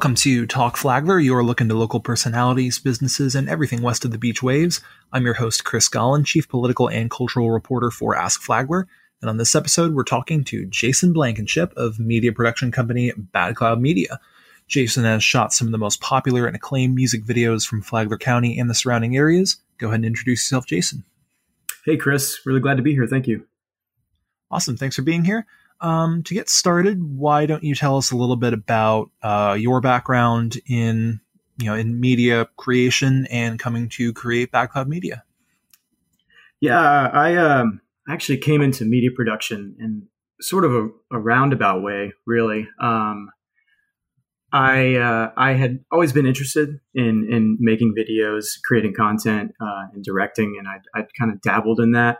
Welcome to Talk Flagler. You're looking to local personalities, businesses, and everything west of the beach waves. I'm your host, Chris Gollin, Chief Political and Cultural Reporter for Ask Flagler. And on this episode, we're talking to Jason Blankenship of media production company Bad Cloud Media. Jason has shot some of the most popular and acclaimed music videos from Flagler County and the surrounding areas. Go ahead and introduce yourself, Jason. Hey, Chris. Really glad to be here. Thank you. Awesome. Thanks for being here. Um, to get started, why don't you tell us a little bit about uh, your background in you know in media creation and coming to create Bad Cloud Media? Yeah, I um, actually came into media production in sort of a, a roundabout way, really. Um, I uh, I had always been interested in in making videos, creating content, uh, and directing, and I'd, I'd kind of dabbled in that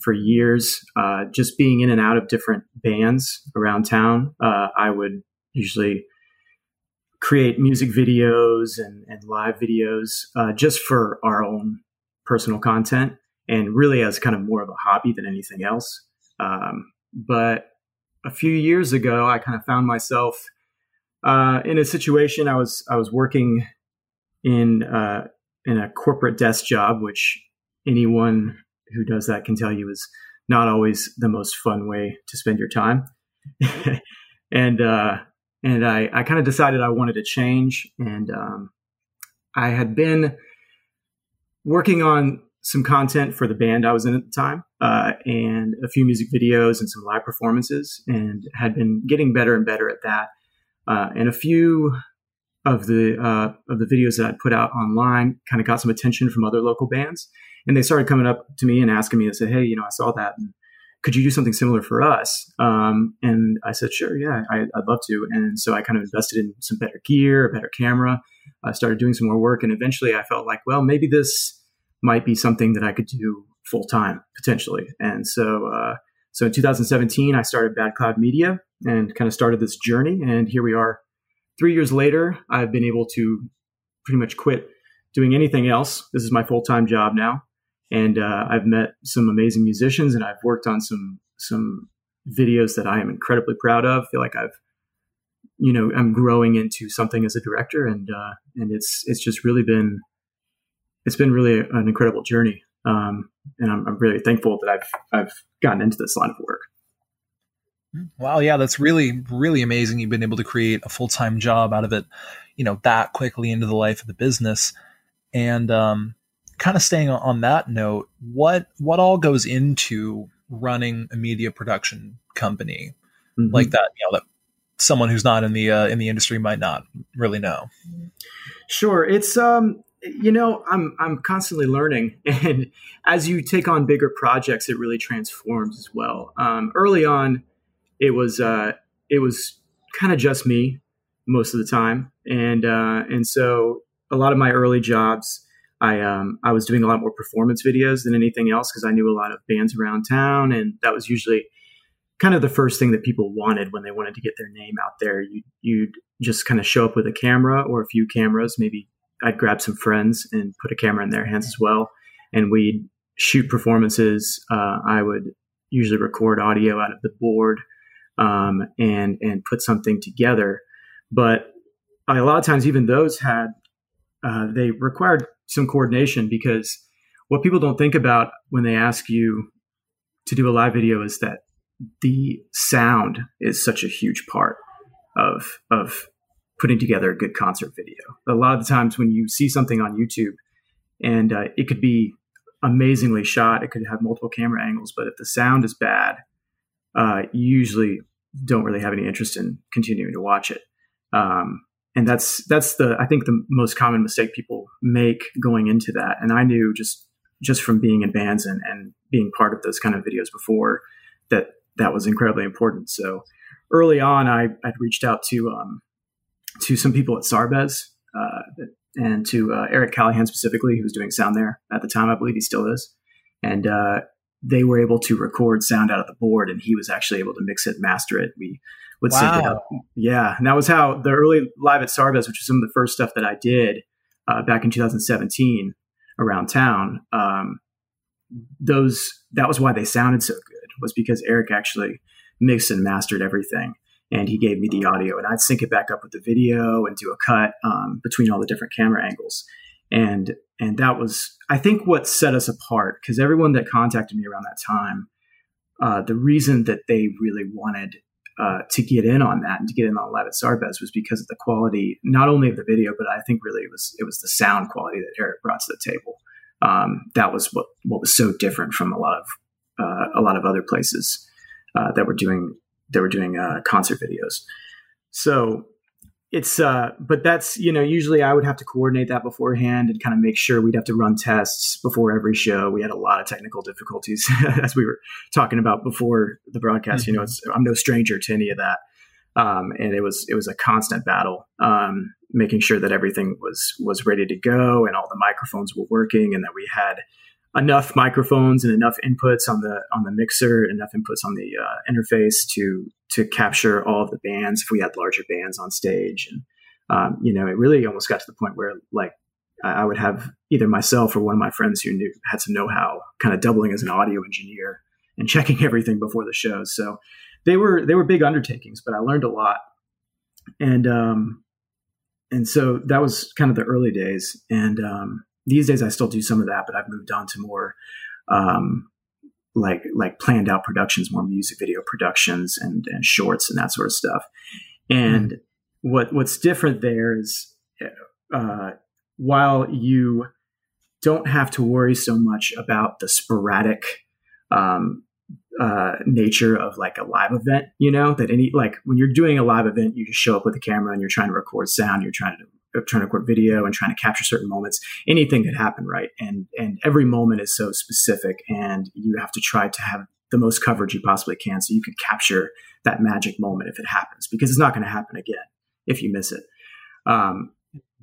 for years. Uh, just being in and out of different bands around town, uh, I would usually create music videos and, and live videos uh, just for our own personal content and really as kind of more of a hobby than anything else. Um, but a few years ago, I kind of found myself uh, in a situation. I was I was working in uh, in a corporate desk job, which anyone who does that can tell you is not always the most fun way to spend your time. and uh, and I, I kind of decided I wanted to change, and um, I had been working on some content for the band I was in at the time, uh, and a few music videos and some live performances, and had been getting better and better at that. Uh, and a few of the uh, of the videos that I'd put out online kind of got some attention from other local bands, and they started coming up to me and asking me to say, "Hey, you know, I saw that, and could you do something similar for us?" Um, and I said, "Sure, yeah, I, would love to." And so I kind of invested in some better gear, a better camera. I started doing some more work, and eventually I felt like, well, maybe this might be something that I could do full time potentially. And so, uh, so in 2017, I started Bad Cloud Media and kind of started this journey. And here we are, three years later. I've been able to pretty much quit doing anything else. This is my full time job now and uh, I've met some amazing musicians, and I've worked on some some videos that I am incredibly proud of. feel like I've you know I'm growing into something as a director, and uh, and it's it's just really been it's been really an incredible journey, um, and I'm, I'm really thankful that I've I've gotten into this line of work. Wow, yeah, that's really really amazing. You've been able to create a full time job out of it, you know, that quickly into the life of the business, and um, kind of staying on that note, what what all goes into running a media production company mm-hmm. like that? You know, that someone who's not in the uh, in the industry might not really know. Sure, it's um, you know, I'm I'm constantly learning, and as you take on bigger projects, it really transforms as well. Um, early on, it was uh, it was kind of just me most of the time, and uh, and so a lot of my early jobs I um, I was doing a lot more performance videos than anything else because I knew a lot of bands around town, and that was usually kind of the first thing that people wanted when they wanted to get their name out there. You you'd just kind of show up with a camera or a few cameras. Maybe I'd grab some friends and put a camera in their hands as well, and we'd shoot performances. Uh, I would usually record audio out of the board um, and and put something together, but a lot of times even those had uh, they required some coordination because what people don't think about when they ask you to do a live video is that the sound is such a huge part of of putting together a good concert video. A lot of the times when you see something on YouTube and uh, it could be amazingly shot, it could have multiple camera angles, but if the sound is bad, uh, usually don't really have any interest in continuing to watch it. Um, and that's that's the I think the most common mistake people make going into that. And I knew just just from being in bands and, and being part of those kind of videos before that that was incredibly important. So early on, I I'd reached out to um, to some people at Sarbez uh, and to uh, Eric Callahan specifically, who was doing sound there at the time. I believe he still is, and uh, they were able to record sound out of the board, and he was actually able to mix it, master it. We would wow. sync it up. Yeah, and that was how the early live at Sarbez, which was some of the first stuff that I did uh, back in 2017 around town. Um, those that was why they sounded so good was because Eric actually mixed and mastered everything. and he gave me the audio, and I'd sync it back up with the video and do a cut um, between all the different camera angles. And and that was, I think, what set us apart because everyone that contacted me around that time, uh, the reason that they really wanted uh, to get in on that and to get in on Live at Sarbez was because of the quality, not only of the video, but I think really it was it was the sound quality that Eric brought to the table. Um, that was what what was so different from a lot of uh, a lot of other places uh, that were doing that were doing uh, concert videos. So it's uh but that's you know usually i would have to coordinate that beforehand and kind of make sure we'd have to run tests before every show we had a lot of technical difficulties as we were talking about before the broadcast mm-hmm. you know mm-hmm. i'm no stranger to any of that um, and it was it was a constant battle um, making sure that everything was was ready to go and all the microphones were working and that we had enough microphones and enough inputs on the on the mixer, enough inputs on the uh, interface to to capture all of the bands if we had larger bands on stage. And um, you know, it really almost got to the point where like I would have either myself or one of my friends who knew had some know-how, kind of doubling as an audio engineer and checking everything before the shows. So they were they were big undertakings, but I learned a lot. And um, and so that was kind of the early days. And um, these days I still do some of that, but I've moved on to more um, like like planned out productions, more music video productions and and shorts and that sort of stuff. And mm-hmm. what what's different there is uh, while you don't have to worry so much about the sporadic um, uh, nature of like a live event, you know, that any like when you're doing a live event, you just show up with a camera and you're trying to record sound, you're trying to trying to record video and trying to capture certain moments anything could happen right? And and every moment is so specific and you have to try to have the most coverage you possibly can so you can capture that magic moment if it happens because it's not going to happen again if you miss it. Um,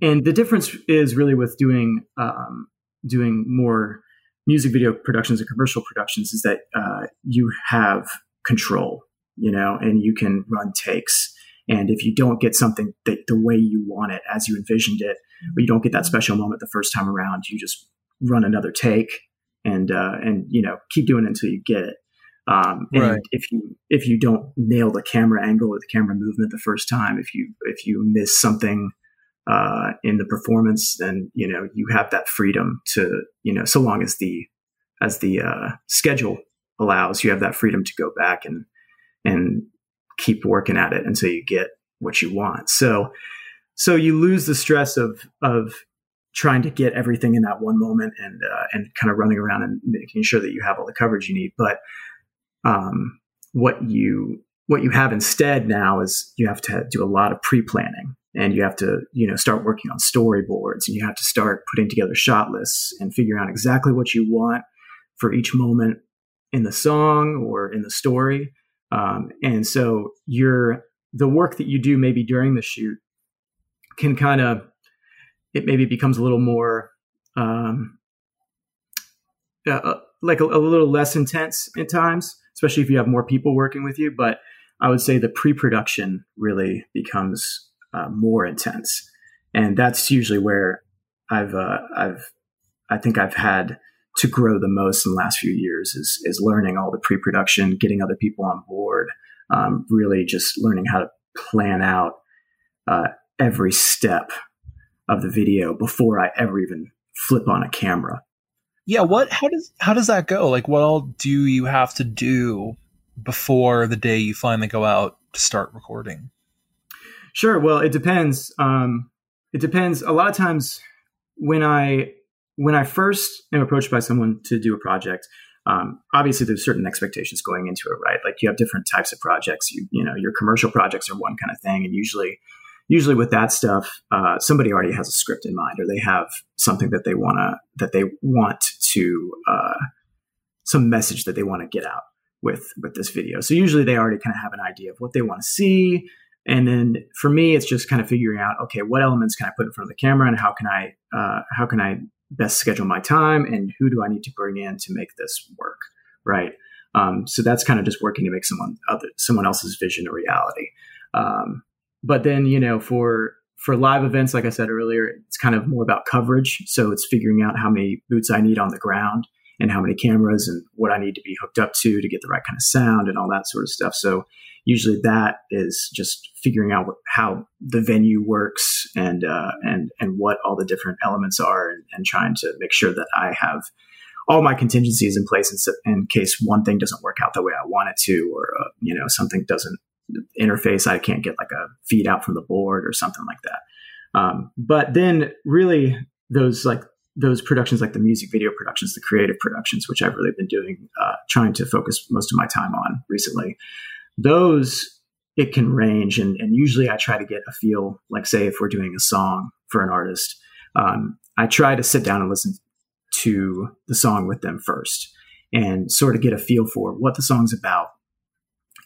and the difference is really with doing um, doing more music video productions and commercial productions is that uh, you have control you know and you can run takes and if you don't get something the, the way you want it, as you envisioned it, or you don't get that special moment the first time around, you just run another take and uh, and you know keep doing it until you get it. Um, and right. if you if you don't nail the camera angle or the camera movement the first time, if you if you miss something uh, in the performance, then you know you have that freedom to you know so long as the as the uh, schedule allows, you have that freedom to go back and and keep working at it until you get what you want. So, so you lose the stress of of trying to get everything in that one moment and uh, and kind of running around and making sure that you have all the coverage you need. But um, what you what you have instead now is you have to do a lot of pre planning and you have to you know start working on storyboards and you have to start putting together shot lists and figuring out exactly what you want for each moment in the song or in the story um, and so your the work that you do maybe during the shoot can kind of it maybe becomes a little more um, uh, uh, like a, a, little less intense at times, especially if you have more people working with you. But I would say the pre-production really becomes uh, more intense, and that's usually where I've uh, I've I think I've had to grow the most in the last few years is is learning all the pre-production, getting other people on board, um, really just learning how to plan out uh, every step of the video before I ever even flip on a camera. Yeah, what how does how does that go? Like what all do you have to do before the day you finally go out to start recording? Sure. Well, it depends. Um, it depends. A lot of times when I when I first am approached by someone to do a project, um, obviously there's certain expectations going into it, right? Like you have different types of projects. You you know your commercial projects are one kind of thing, and usually usually with that stuff, uh, somebody already has a script in mind, or they have something that they wanna that they want to uh, some message that they want to get out with with this video. So usually they already kind of have an idea of what they want to see. And then for me, it's just kind of figuring out, okay, what elements can I put in front of the camera, and how can I uh, how can I best schedule my time and who do I need to bring in to make this work, right? Um, so that's kind of just working to make someone other someone else's vision a reality. Um, but then you know for for live events, like I said earlier, it's kind of more about coverage. So it's figuring out how many boots I need on the ground and how many cameras and what I need to be hooked up to to get the right kind of sound and all that sort of stuff. So usually that is just figuring out how the venue works and uh, and and what all the different elements are, and, and, trying to make sure that I have all my contingencies in place in, in, case one thing doesn't work out the way I want it to, or uh, you know something doesn't interface. I can't get like a feed out from the board or something like that. Um, but then really those like those productions like the music video productions the creative productions which i've really been doing uh, trying to focus most of my time on recently those it can range and, and usually i try to get a feel like say if we're doing a song for an artist um, i try to sit down and listen to the song with them first and sort of get a feel for what the song's about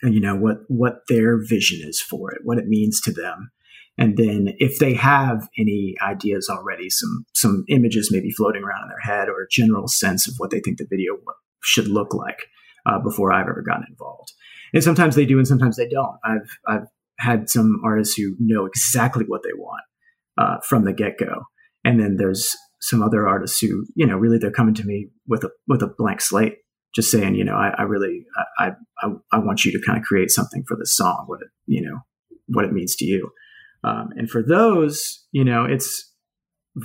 and you know what what their vision is for it what it means to them. And then if they have any ideas already some some images maybe floating around in their head or a general sense of what they think the video should look like uh, before i've ever gotten involved and sometimes they do and sometimes they don't. I've i've had some artists who know exactly what they want uh, from the get-go. And then there's some other artists who you know really they're coming to me with a with a blank slate just saying you know i, I really I, I i want you to kind of create something for this song what it you know what it means to you. Um, and for those you know it's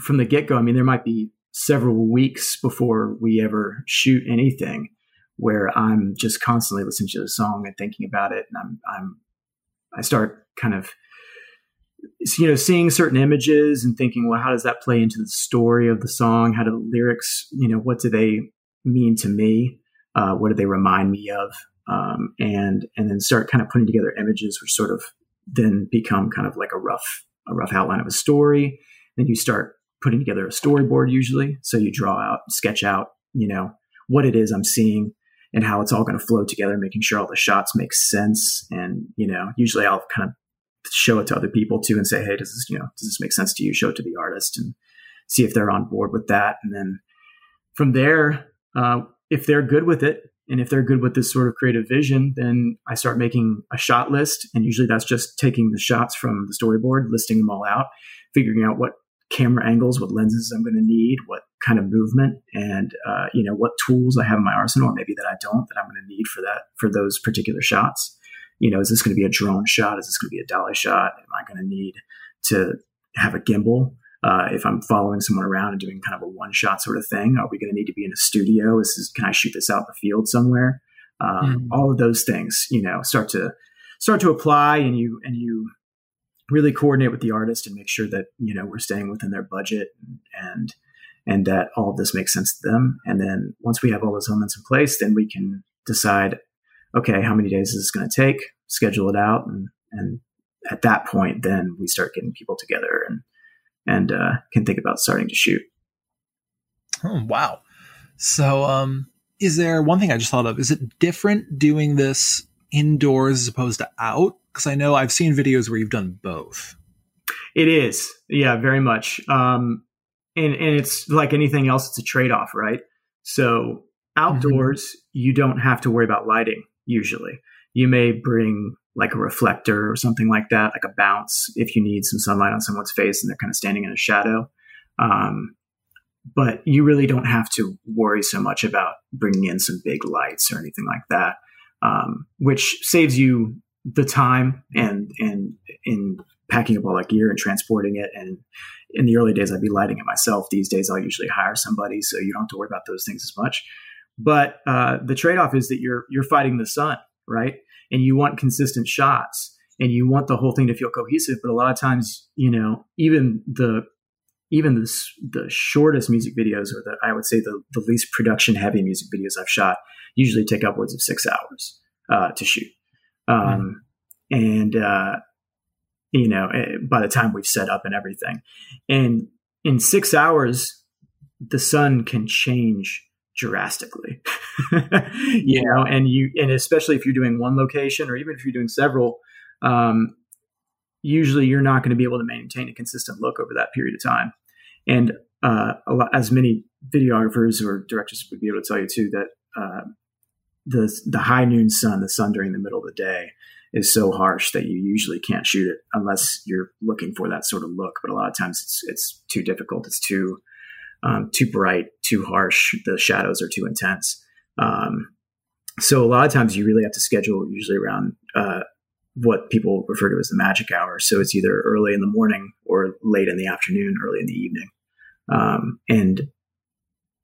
from the get-go i mean there might be several weeks before we ever shoot anything where I'm just constantly listening to the song and thinking about it, and I'm I'm I start kind of you know seeing certain images and thinking, well, how does that play into the story of the song? How do the lyrics, you know, what do they mean to me? Uh, what do they remind me of? Um, and and then start kind of putting together images, which sort of then become kind of like a rough a rough outline of a story. Then you start putting together a storyboard usually. So you draw out, sketch out, you know, what it is I'm seeing and how it's all going to flow together, making sure all the shots make sense. And, you know, usually I'll kind of show it to other people too and say, hey, does this, you know, does this make sense to you? Show it to the artist and see if they're on board with that. And then from there, uh, if they're good with it, and if they're good with this sort of creative vision, then I start making a shot list. And usually that's just taking the shots from the storyboard, listing them all out, figuring out what camera angles, what lenses I'm going to need, what kind of movement, and uh, you know what tools I have in my arsenal, or maybe that I don't that I'm going to need for that for those particular shots. You know, is this going to be a drone shot? Is this going to be a dolly shot? Am I going to need to have a gimbal? Uh, if I'm following someone around and doing kind of a one shot sort of thing, are we going to need to be in a studio? Is this, can I shoot this out in the field somewhere? Um, mm. All of those things, you know, start to start to apply, and you and you really coordinate with the artist and make sure that you know we're staying within their budget and and that all of this makes sense to them. And then once we have all those elements in place, then we can decide, okay, how many days is this going to take? Schedule it out, and and at that point, then we start getting people together and and uh, can think about starting to shoot. Oh wow! So, um, is there one thing I just thought of? Is it different doing this indoors as opposed to out? Because I know I've seen videos where you've done both. It is, yeah, very much. Um, and and it's like anything else, it's a trade off, right? So outdoors, mm-hmm. you don't have to worry about lighting usually. You may bring like a reflector or something like that, like a bounce, if you need some sunlight on someone's face and they're kind of standing in a shadow. Um, but you really don't have to worry so much about bringing in some big lights or anything like that, um, which saves you the time and and in packing up all that gear and transporting it. And in the early days, I'd be lighting it myself. These days, I'll usually hire somebody, so you don't have to worry about those things as much. But uh, the trade off is that you're you're fighting the sun, right? And you want consistent shots, and you want the whole thing to feel cohesive. But a lot of times, you know, even the even the, the shortest music videos, or the I would say the, the least production heavy music videos I've shot, usually take upwards of six hours uh, to shoot. Um, mm. And uh, you know, eh, by the time we've set up and everything. And in six hours, the sun can change drastically, you know, and you, and especially if you're doing one location or even if you're doing several, um, usually you're not going to be able to maintain a consistent look over that period of time. And uh, lot, as many videographers or directors would be able to tell you too, that uh, the the high noon sun, the sun during the middle of the day, is so harsh that you usually can't shoot it unless you're looking for that sort of look. But a lot of times it's it's too difficult. It's too um, too bright, too harsh. The shadows are too intense. Um, so a lot of times you really have to schedule usually around uh, what people refer to as the magic hour. So it's either early in the morning or late in the afternoon, early in the evening. Um, and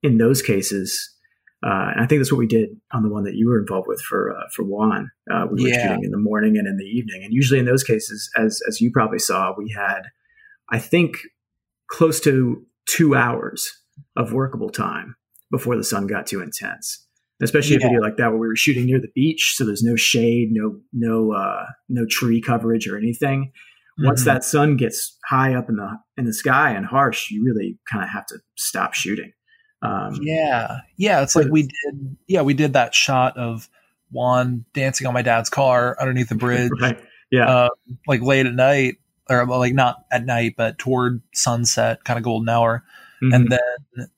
in those cases, uh, and I think that's what we did on the one that you were involved with for uh, for Juan. Uh, we were yeah. shooting in the morning and in the evening, and usually in those cases, as as you probably saw, we had, I think, close to two hours of workable time before the sun got too intense. Especially yeah. a video like that where we were shooting near the beach, so there's no shade, no no uh, no tree coverage or anything. Mm-hmm. Once that sun gets high up in the in the sky and harsh, you really kind of have to stop shooting. Um, yeah, yeah, it's like we did. Yeah, we did that shot of Juan dancing on my dad's car underneath the bridge. right. Yeah, uh, like late at night, or like not at night, but toward sunset, kind of golden hour. Mm-hmm. And then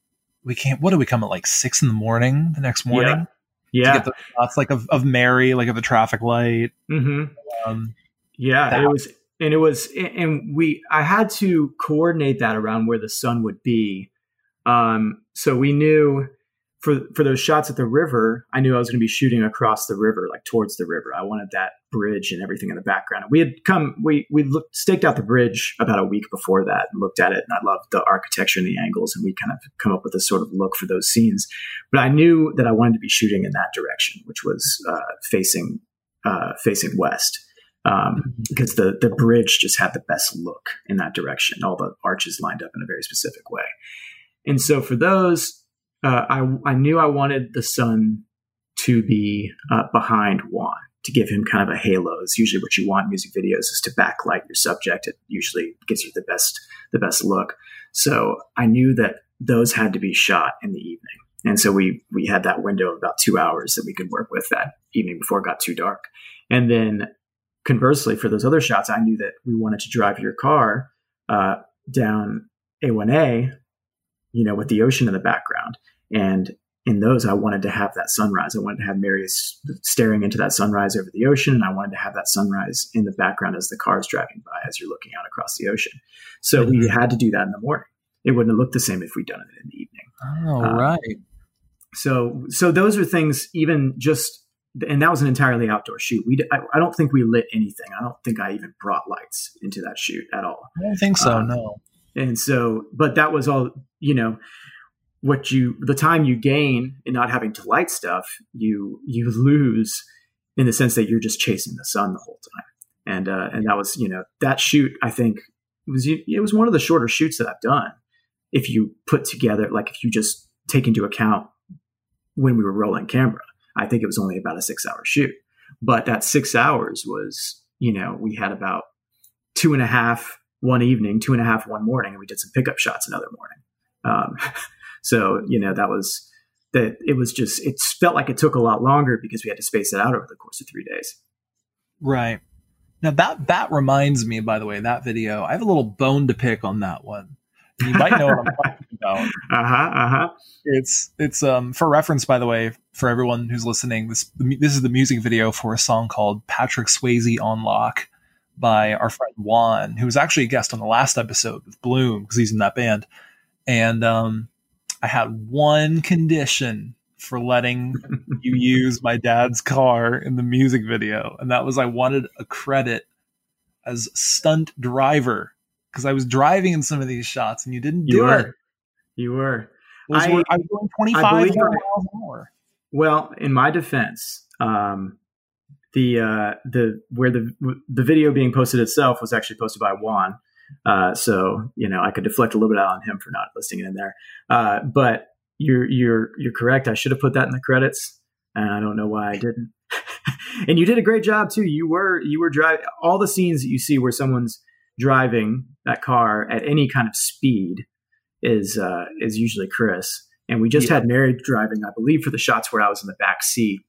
we can't. What do we come at like six in the morning the next morning? Yeah, yeah. To get the shots like of, of Mary, like of the traffic light. Mm-hmm. Um, yeah, it was, and it was, and we. I had to coordinate that around where the sun would be um, so we knew for for those shots at the river, I knew I was going to be shooting across the river, like towards the river. I wanted that bridge and everything in the background. We had come, we we looked, staked out the bridge about a week before that and looked at it, and I loved the architecture and the angles, and we kind of come up with a sort of look for those scenes. But I knew that I wanted to be shooting in that direction, which was uh, facing uh, facing west. Um, because the the bridge just had the best look in that direction. All the arches lined up in a very specific way. And so for those, uh, I, I knew I wanted the sun to be uh, behind Juan to give him kind of a halo. It's usually what you want in music videos is to backlight your subject. It usually gives you the best the best look. So I knew that those had to be shot in the evening. And so we we had that window of about two hours that we could work with that evening before it got too dark. And then conversely, for those other shots, I knew that we wanted to drive your car uh, down A1A you know, with the ocean in the background. And in those, I wanted to have that sunrise. I wanted to have Mary staring into that sunrise over the ocean, and I wanted to have that sunrise in the background as the car is driving by, as you're looking out across the ocean. So mm-hmm. we had to do that in the morning. It wouldn't have looked the same if we'd done it in the evening. Oh, um, right. So, so those are things. Even just, and that was an entirely outdoor shoot. We, I, I, don't think we lit anything. I don't think I even brought lights into that shoot at all. I don't think so. Um, no. And so, but that was all, you know, what you, the time you gain in not having to light stuff, you, you lose in the sense that you're just chasing the sun the whole time. And, uh, and that was, you know, that shoot, I think was, it was one of the shorter shoots that I've done. If you put together, like if you just take into account when we were rolling camera, I think it was only about a six hour shoot. But that six hours was, you know, we had about two and a half one evening, two and a half one morning, and we did some pickup shots another morning. Um, so you know that was that. It was just it felt like it took a lot longer because we had to space it out over the course of three days. Right. Now that that reminds me, by the way, that video. I have a little bone to pick on that one. You might know what I'm talking about. Uh huh. Uh huh. It's it's um for reference, by the way, for everyone who's listening. This this is the music video for a song called Patrick Swayze on Lock by our friend Juan, who was actually a guest on the last episode with Bloom because he's in that band. And um, I had one condition for letting you use my dad's car in the music video, and that was I wanted a credit as stunt driver because I was driving in some of these shots and you didn't you do were. it. You were. I, I, was doing 25 miles an hour. Well, in my defense, um, the uh, the where the the video being posted itself was actually posted by Juan. Uh, so you know I could deflect a little bit out on him for not listing it in there. Uh, but you're you're you're correct. I should have put that in the credits, and I don't know why I didn't. and you did a great job too. You were you were driving all the scenes that you see where someone's driving that car at any kind of speed is uh, is usually Chris. And we just yeah. had Mary driving, I believe, for the shots where I was in the back seat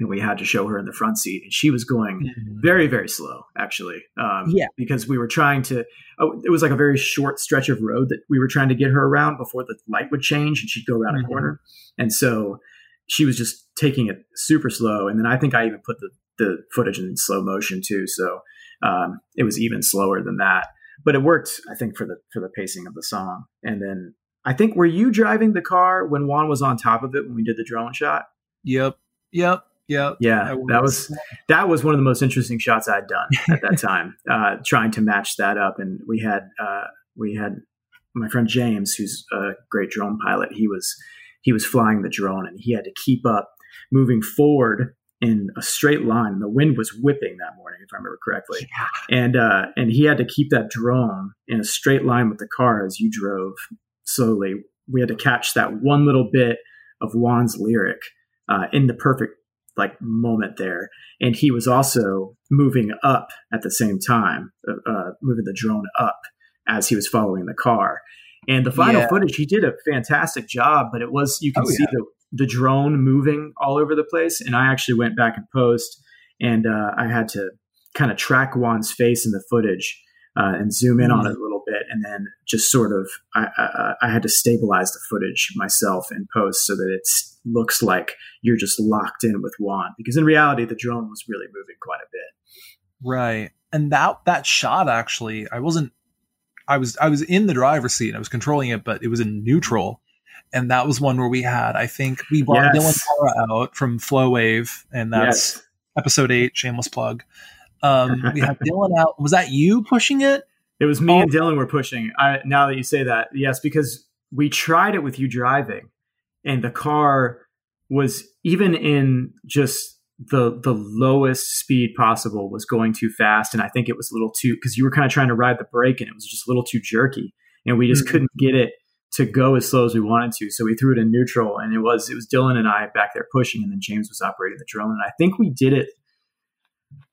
and we had to show her in the front seat and she was going mm-hmm. very very slow actually um, yeah because we were trying to oh, it was like a very short stretch of road that we were trying to get her around before the light would change and she'd go around mm-hmm. a corner and so she was just taking it super slow and then i think i even put the, the footage in slow motion too so um, it was even slower than that but it worked i think for the for the pacing of the song. And then i think were you driving the car when juan was on top of it when we did the drone shot? Yep. Yep. Yeah, yeah, that was that was one of the most interesting shots I'd done at that time. uh, trying to match that up, and we had uh, we had my friend James, who's a great drone pilot. He was he was flying the drone, and he had to keep up moving forward in a straight line. The wind was whipping that morning, if I remember correctly, yeah. and uh, and he had to keep that drone in a straight line with the car as you drove slowly. We had to catch that one little bit of Juan's lyric uh, in the perfect like moment there, and he was also moving up at the same time, uh, uh moving the drone up as he was following the car. And the final yeah. footage, he did a fantastic job, but it was you can oh, see yeah. the the drone moving all over the place. And I actually went back and post, and uh, I had to kind of track Juan's face in the footage uh, and zoom in mm-hmm. on it a little bit, and then just sort of I, I, I, had to stabilize the footage myself in post so that it looks like you're just locked in with Juan, because in reality the drone was really moving quite a bit. Right, and that that shot actually, I wasn't. I was I was in the driver's seat. And I was controlling it, but it was in neutral, and that was one where we had, I think, we brought yes. Dylan out from Flowwave, and that's yes. episode eight. Shameless plug. Um, we had Dylan out. Was that you pushing it? It was me oh. and Dylan were pushing. I, now that you say that, yes, because we tried it with you driving, and the car was even in just the the lowest speed possible was going too fast, and I think it was a little too because you were kind of trying to ride the brake, and it was just a little too jerky, and we just mm-hmm. couldn't get it to go as slow as we wanted to. So we threw it in neutral, and it was it was Dylan and I back there pushing, and then James was operating the drone. And I think we did it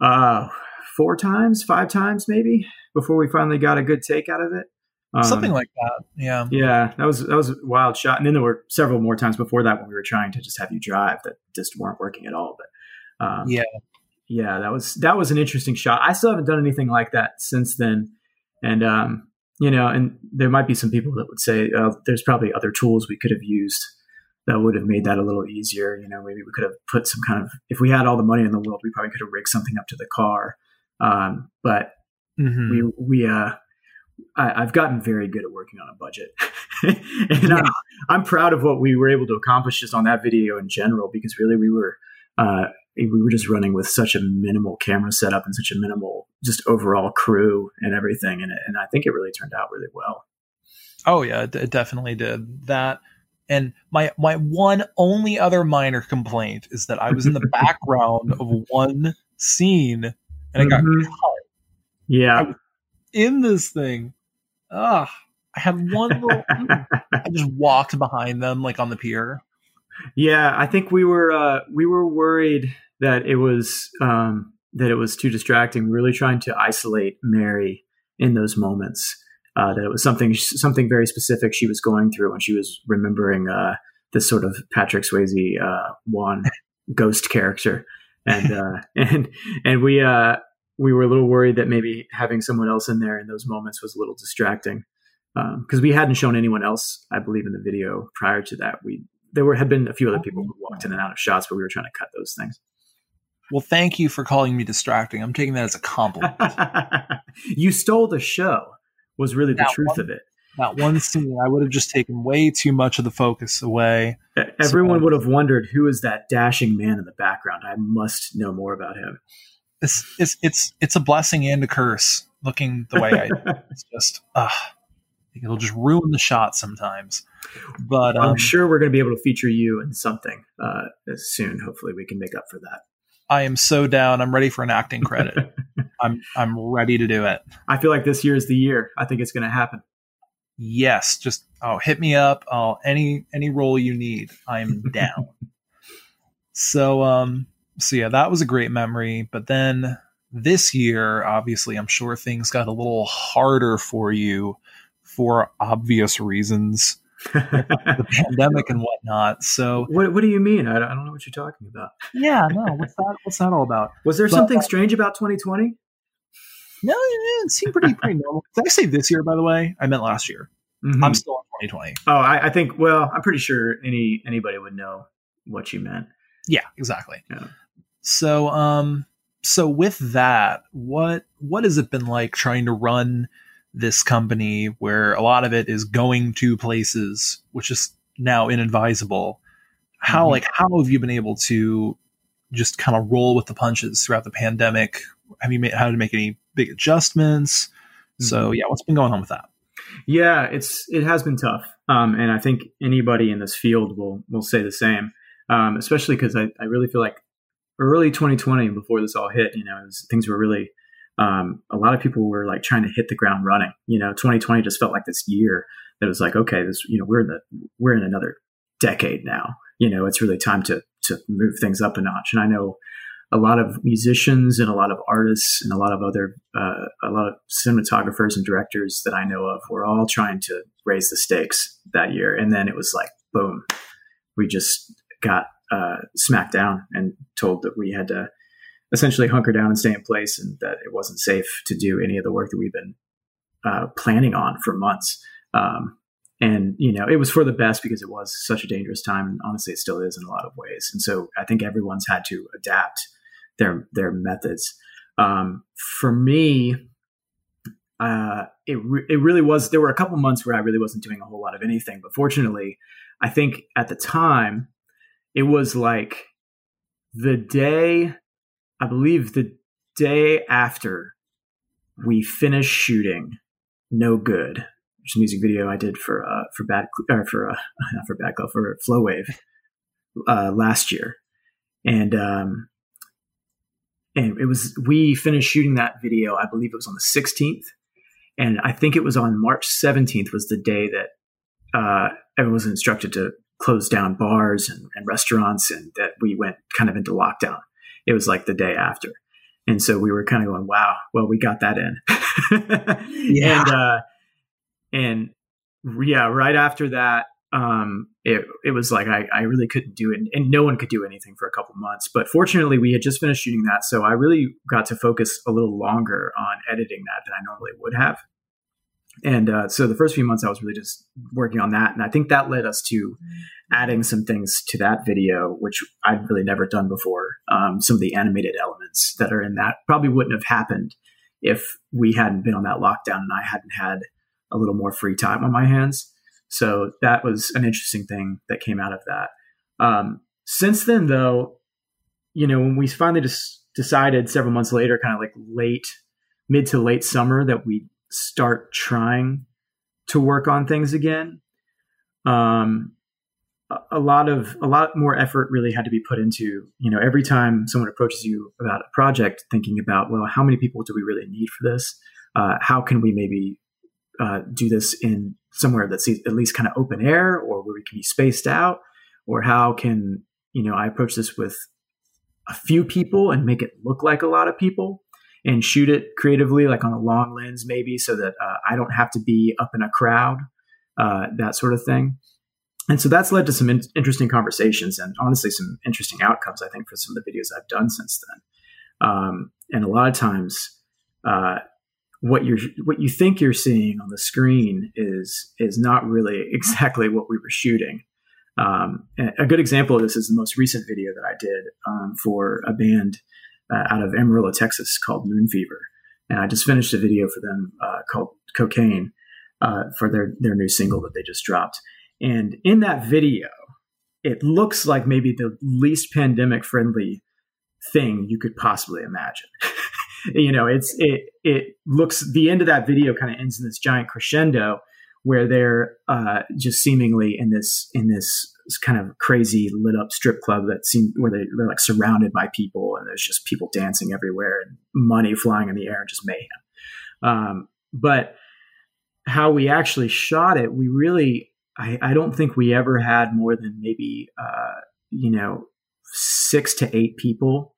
uh, four times, five times maybe before we finally got a good take out of it. Um, Something like that. Yeah. Yeah, that was that was a wild shot. And then there were several more times before that when we were trying to just have you drive that just weren't working at all. But um, yeah, yeah, that was that was an interesting shot. I still haven't done anything like that since then. And um, you know, and there might be some people that would say uh, there's probably other tools we could have used that would have made that a little easier. You know, maybe we could have put some kind of, if we had all the money in the world, we probably could have rigged something up to the car. Um, but mm-hmm. we, we, uh, I, have gotten very good at working on a budget, and yeah. I, am proud of what we were able to accomplish just on that video in general. Because really, we were uh, we were just running with such a minimal camera setup and such a minimal just overall crew and everything and, and i think it really turned out really well. Oh yeah it definitely did. That and my my one only other minor complaint is that i was in the background of one scene and i got mm-hmm. cut. Yeah. In this thing. Ah i had one little i just walked behind them like on the pier yeah, I think we were uh, we were worried that it was um, that it was too distracting. We were really trying to isolate Mary in those moments. Uh, that it was something something very specific she was going through when she was remembering uh, this sort of Patrick Swayze uh, Juan ghost character, and uh, and and we uh, we were a little worried that maybe having someone else in there in those moments was a little distracting because um, we hadn't shown anyone else, I believe, in the video prior to that. We there were had been a few other people who walked in and out of shots, but we were trying to cut those things. Well, thank you for calling me distracting. I'm taking that as a compliment. you stole the show. Was really the truth one, of it. That one scene, I would have just taken way too much of the focus away. Everyone so, would have wondered who is that dashing man in the background. I must know more about him. It's it's it's it's a blessing and a curse. Looking the way I, it's just ah. Uh, it'll just ruin the shot sometimes. But um, I'm sure we're going to be able to feature you in something uh, soon. Hopefully, we can make up for that. I am so down. I'm ready for an acting credit. I'm I'm ready to do it. I feel like this year is the year. I think it's going to happen. Yes, just oh, hit me up. Oh, any any role you need, I'm down. so um, so yeah, that was a great memory. But then this year, obviously, I'm sure things got a little harder for you for obvious reasons. the pandemic and whatnot. So, what, what do you mean? I don't, I don't know what you're talking about. yeah, no. What's that? What's that all about? Was there but, something uh, strange about 2020? No, it seemed pretty pretty normal. Did I say this year? By the way, I meant last year. Mm-hmm. I'm still in 2020. Oh, I, I, think. Well, I'm pretty sure any anybody would know what you meant. Yeah, exactly. Yeah. So, um, so with that, what what has it been like trying to run? This company where a lot of it is going to places, which is now inadvisable. How mm-hmm. like how have you been able to just kind of roll with the punches throughout the pandemic? Have you made, had to make any big adjustments? Mm-hmm. So yeah, what's been going on with that? Yeah, it's it has been tough, um, and I think anybody in this field will will say the same. Um, especially because I, I really feel like early 2020 before this all hit, you know, was, things were really um, a lot of people were like trying to hit the ground running. You know, 2020 just felt like this year that was like, okay, this you know we're in the we're in another decade now. You know, it's really time to to move things up a notch. And I know a lot of musicians and a lot of artists and a lot of other uh, a lot of cinematographers and directors that I know of were all trying to raise the stakes that year. And then it was like, boom, we just got uh, smacked down and told that we had to essentially hunker down and stay in place, and that it wasn't safe to do any of the work that we've been uh, planning on for months. Um, and you know, it was for the best because it was such a dangerous time, and honestly, it still is in a lot of ways. And so, I think everyone's had to adapt their their methods. Um, for me, uh, it re- it really was. There were a couple months where I really wasn't doing a whole lot of anything, but fortunately, I think at the time, it was like the day I believe the day after we finished shooting No Good, which is a music video I did for uh, for bad or for uh, not for bad club for Flow Wave uh, last year, and um, and it was we finished shooting that video. I believe it was on the 16th, and I think it was on March 17th was the day that uh, everyone was instructed to close down bars and, and restaurants, and that we went kind of into lockdown it was like the day after. And so we were kind of going, wow, well, we got that in. yeah. And, uh, and yeah, right after that, um, it, it was like I, I really couldn't do it and no one could do anything for a couple months but fortunately we had just finished shooting that so i really got to focus a little longer on editing that than i normally would have and uh, so the first few months i was really just working on that and i think that led us to adding some things to that video, which I'd really never done before. Um, some of the animated elements that are in that probably wouldn't have happened if we hadn't been on that lockdown and I hadn't had a little more free time on my hands. So that was an interesting thing that came out of that. Um, since then, though, you know, when we finally just decided several months later, kind of like late, mid to late summer, that we start trying to work on things again. Um, a lot of a lot more effort really had to be put into you know every time someone approaches you about a project thinking about well how many people do we really need for this? Uh, how can we maybe uh, do this in somewhere that's at least kind of open air or where we can be spaced out? Or how can you know i approach this with a few people and make it look like a lot of people and shoot it creatively like on a long lens maybe so that uh, i don't have to be up in a crowd uh, that sort of thing. And so that's led to some in- interesting conversations and honestly some interesting outcomes i think for some of the videos i've done since then. Um, and a lot of times uh, what you're what you think you're seeing on the screen is is not really exactly what we were shooting. Um, a good example of this is the most recent video that i did um, for a band uh, out of amarillo texas called moon fever and i just finished a video for them uh, called cocaine uh, for their their new single that they just dropped and in that video, it looks like maybe the least pandemic friendly thing you could possibly imagine. you know, it's it it looks the end of that video kind of ends in this giant crescendo where they're uh, just seemingly in this in this kind of crazy lit up strip club that seem where they, they're like surrounded by people and there's just people dancing everywhere and money flying in the air and just mayhem. Um, but how we actually shot it, we really I, I don't think we ever had more than maybe uh, you know six to eight people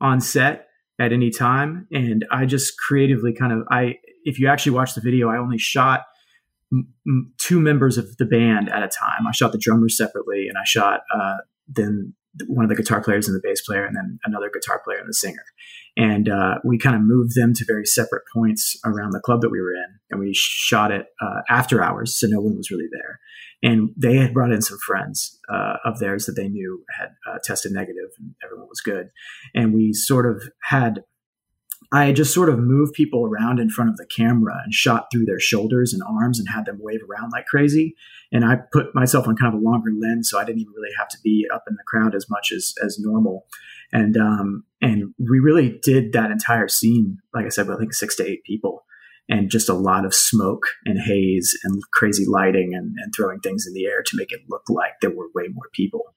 on set at any time, and I just creatively kind of I if you actually watch the video, I only shot m- two members of the band at a time. I shot the drummers separately, and I shot uh, then one of the guitar players and the bass player, and then another guitar player and the singer. And uh, we kind of moved them to very separate points around the club that we were in, and we shot it uh, after hours, so no one was really there. And they had brought in some friends uh, of theirs that they knew had uh, tested negative, and everyone was good. And we sort of had I just sort of moved people around in front of the camera and shot through their shoulders and arms and had them wave around like crazy. And I put myself on kind of a longer lens, so I didn't even really have to be up in the crowd as much as as normal. and um, and we really did that entire scene, like I said, with like six to eight people, and just a lot of smoke and haze and crazy lighting and, and throwing things in the air to make it look like there were way more people.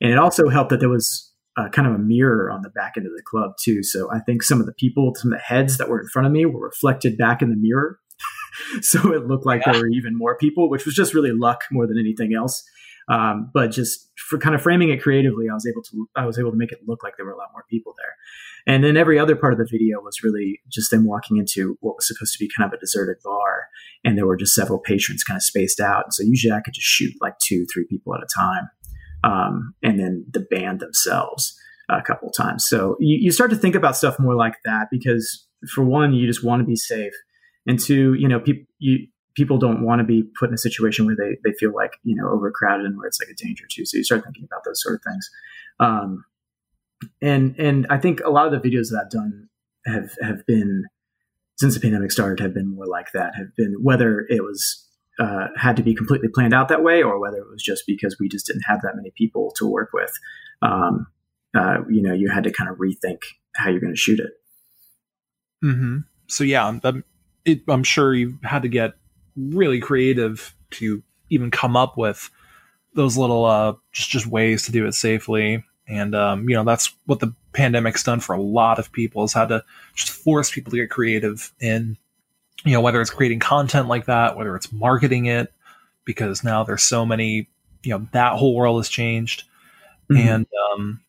And it also helped that there was uh, kind of a mirror on the back end of the club too. So I think some of the people, some of the heads that were in front of me were reflected back in the mirror. so it looked like yeah. there were even more people, which was just really luck more than anything else. Um, but just for kind of framing it creatively, I was able to I was able to make it look like there were a lot more people there. And then every other part of the video was really just them walking into what was supposed to be kind of a deserted bar, and there were just several patrons kind of spaced out. And so usually I could just shoot like two, three people at a time um, and then the band themselves a couple times. So you, you start to think about stuff more like that because for one, you just want to be safe, and two, you know, people you people don't want to be put in a situation where they they feel like you know overcrowded and where it's like a danger too. So you start thinking about those sort of things. Um, and and I think a lot of the videos that I've done have have been since the pandemic started have been more like that. Have been whether it was uh, had to be completely planned out that way, or whether it was just because we just didn't have that many people to work with. Um, uh, you know, you had to kind of rethink how you're going to shoot it. Mm-hmm. So yeah, I'm, it, I'm sure you had to get really creative to even come up with those little uh, just just ways to do it safely. And um, you know, that's what the pandemic's done for a lot of people is how to just force people to get creative in you know whether it's creating content like that whether it's marketing it because now there's so many you know that whole world has changed. Mm-hmm. and um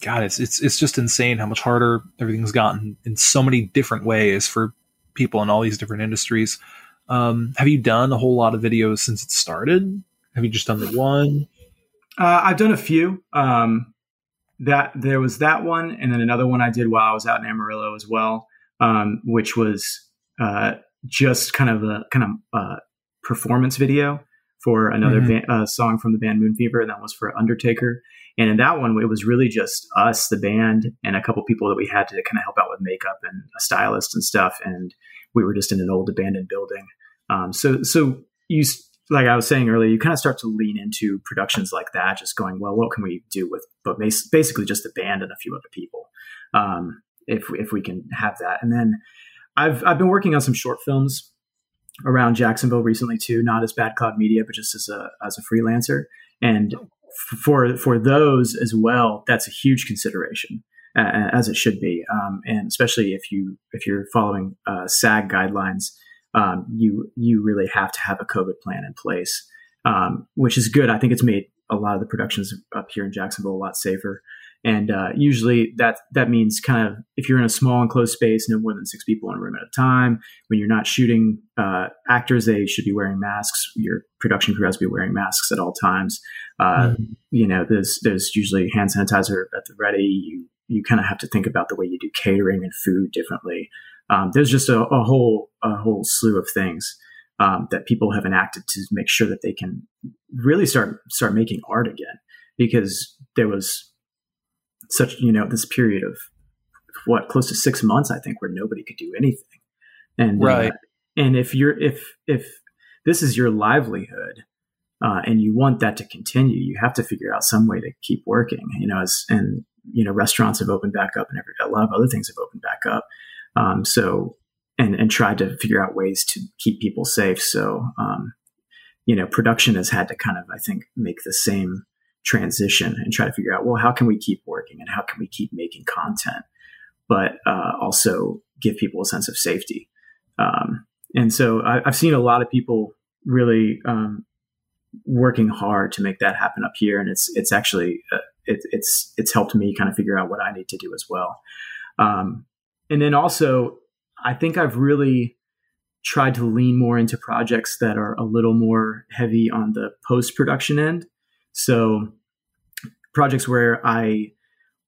god it's it's it's just insane how much harder everything's gotten in so many different ways for people in all these different industries. Um have you done a whole lot of videos since it started? Have you just done the one? Uh, i've done a few. Um that there was that one and then another one i did while i was out in amarillo as well um, which was uh, just kind of a kind of uh, performance video for another mm-hmm. uh, song from the band Moon Fever, and that was for Undertaker. And in that one, it was really just us, the band, and a couple people that we had to kind of help out with makeup and a stylist and stuff. And we were just in an old abandoned building. Um, so, so you, like I was saying earlier, you kind of start to lean into productions like that, just going, well, what can we do with, but basically just the band and a few other people, um, if if we can have that. And then I've I've been working on some short films around Jacksonville recently too, not as Bad Cloud Media, but just as a as a freelancer. And f- for for those as well, that's a huge consideration, uh, as it should be. Um, and especially if you if you're following uh, SAG guidelines, um, you you really have to have a COVID plan in place, um, which is good. I think it's made a lot of the productions up here in Jacksonville a lot safer. And uh, usually that that means kind of if you're in a small enclosed space, no more than six people in a room at a time. When you're not shooting uh, actors, they should be wearing masks. Your production crew has to be wearing masks at all times. Uh, mm-hmm. You know, there's there's usually hand sanitizer at the ready. You you kind of have to think about the way you do catering and food differently. Um, there's just a, a, whole a whole slew of things um, that people have enacted to make sure that they can really start start making art again because there was such you know this period of what close to six months I think where nobody could do anything, and uh, right. Uh, and if you're if if this is your livelihood uh, and you want that to continue, you have to figure out some way to keep working. You know, as and you know restaurants have opened back up and every, a lot of other things have opened back up. Um, so and and tried to figure out ways to keep people safe. So um, you know, production has had to kind of I think make the same transition and try to figure out well how can we keep working and how can we keep making content but uh, also give people a sense of safety. Um, and so I, have seen a lot of people really um, working hard to make that happen up here and it's it's actually uh, it, it's it's helped me kind of figure out what i need to do as well. Um, and then also i think i've really tried to lean more into projects that are a little more heavy on the post production end so projects where I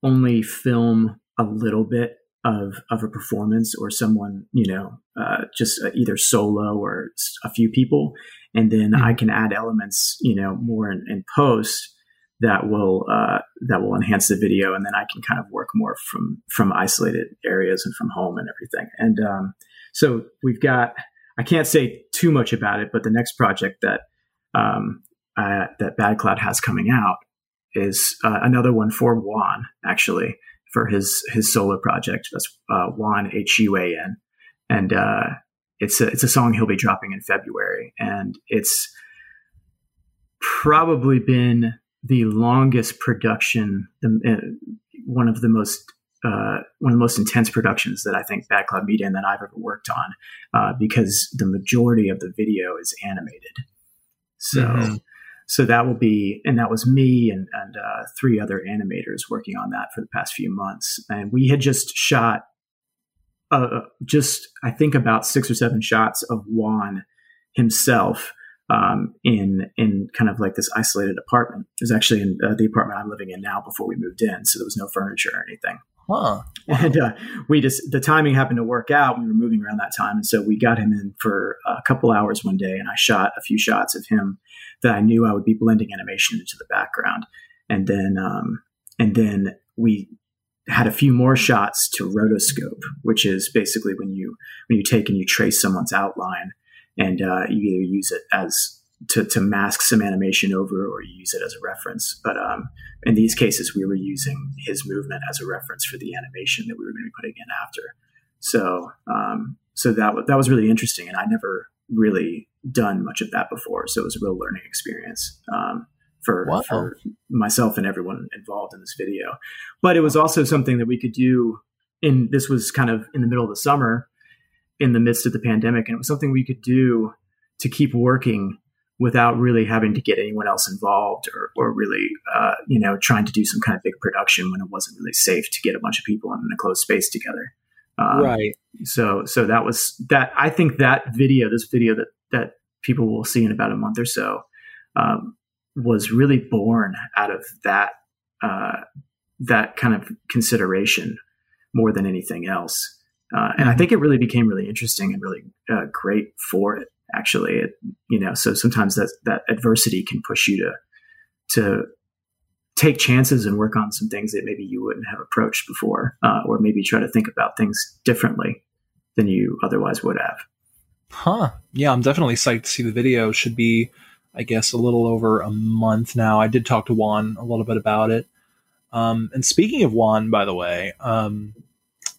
only film a little bit of of a performance or someone, you know, uh, just either solo or a few people, and then mm-hmm. I can add elements, you know, more in, in post that will uh, that will enhance the video, and then I can kind of work more from from isolated areas and from home and everything. And um, so we've got. I can't say too much about it, but the next project that um, uh, that Bad Cloud has coming out is uh, another one for Juan, actually, for his his solo project. That's uh, Juan H U A N, and uh, it's a it's a song he'll be dropping in February, and it's probably been the longest production, the, uh, one of the most uh, one of the most intense productions that I think Bad Cloud Media and that I've ever worked on, uh, because the majority of the video is animated. So, mm-hmm. So that will be, and that was me and and uh, three other animators working on that for the past few months, and we had just shot, uh, just I think about six or seven shots of Juan himself um, in in kind of like this isolated apartment. It was actually in uh, the apartment I'm living in now before we moved in, so there was no furniture or anything. Huh. And uh, we just the timing happened to work out. We were moving around that time, and so we got him in for a couple hours one day, and I shot a few shots of him that I knew I would be blending animation into the background, and then um, and then we had a few more shots to rotoscope, which is basically when you when you take and you trace someone's outline and uh, you either use it as to, to mask some animation over or use it as a reference. But um, in these cases, we were using his movement as a reference for the animation that we were going to be putting in after. So, um, so that w- that was really interesting, and I never really done much of that before. So it was a real learning experience um, for wow. for myself and everyone involved in this video. But it was also something that we could do. In this was kind of in the middle of the summer, in the midst of the pandemic, and it was something we could do to keep working without really having to get anyone else involved or, or really, uh, you know, trying to do some kind of big production when it wasn't really safe to get a bunch of people in a closed space together. Um, right. So, so that was that. I think that video, this video that that people will see in about a month or so, um, was really born out of that uh, that kind of consideration more than anything else. Uh, and I mm-hmm. think it really became really interesting and really uh, great for it. Actually, it, you know, so sometimes that that adversity can push you to to take chances and work on some things that maybe you wouldn't have approached before, uh, or maybe try to think about things differently than you otherwise would have. Huh? Yeah, I'm definitely psyched to see the video. Should be, I guess, a little over a month now. I did talk to Juan a little bit about it. Um, and speaking of Juan, by the way, um,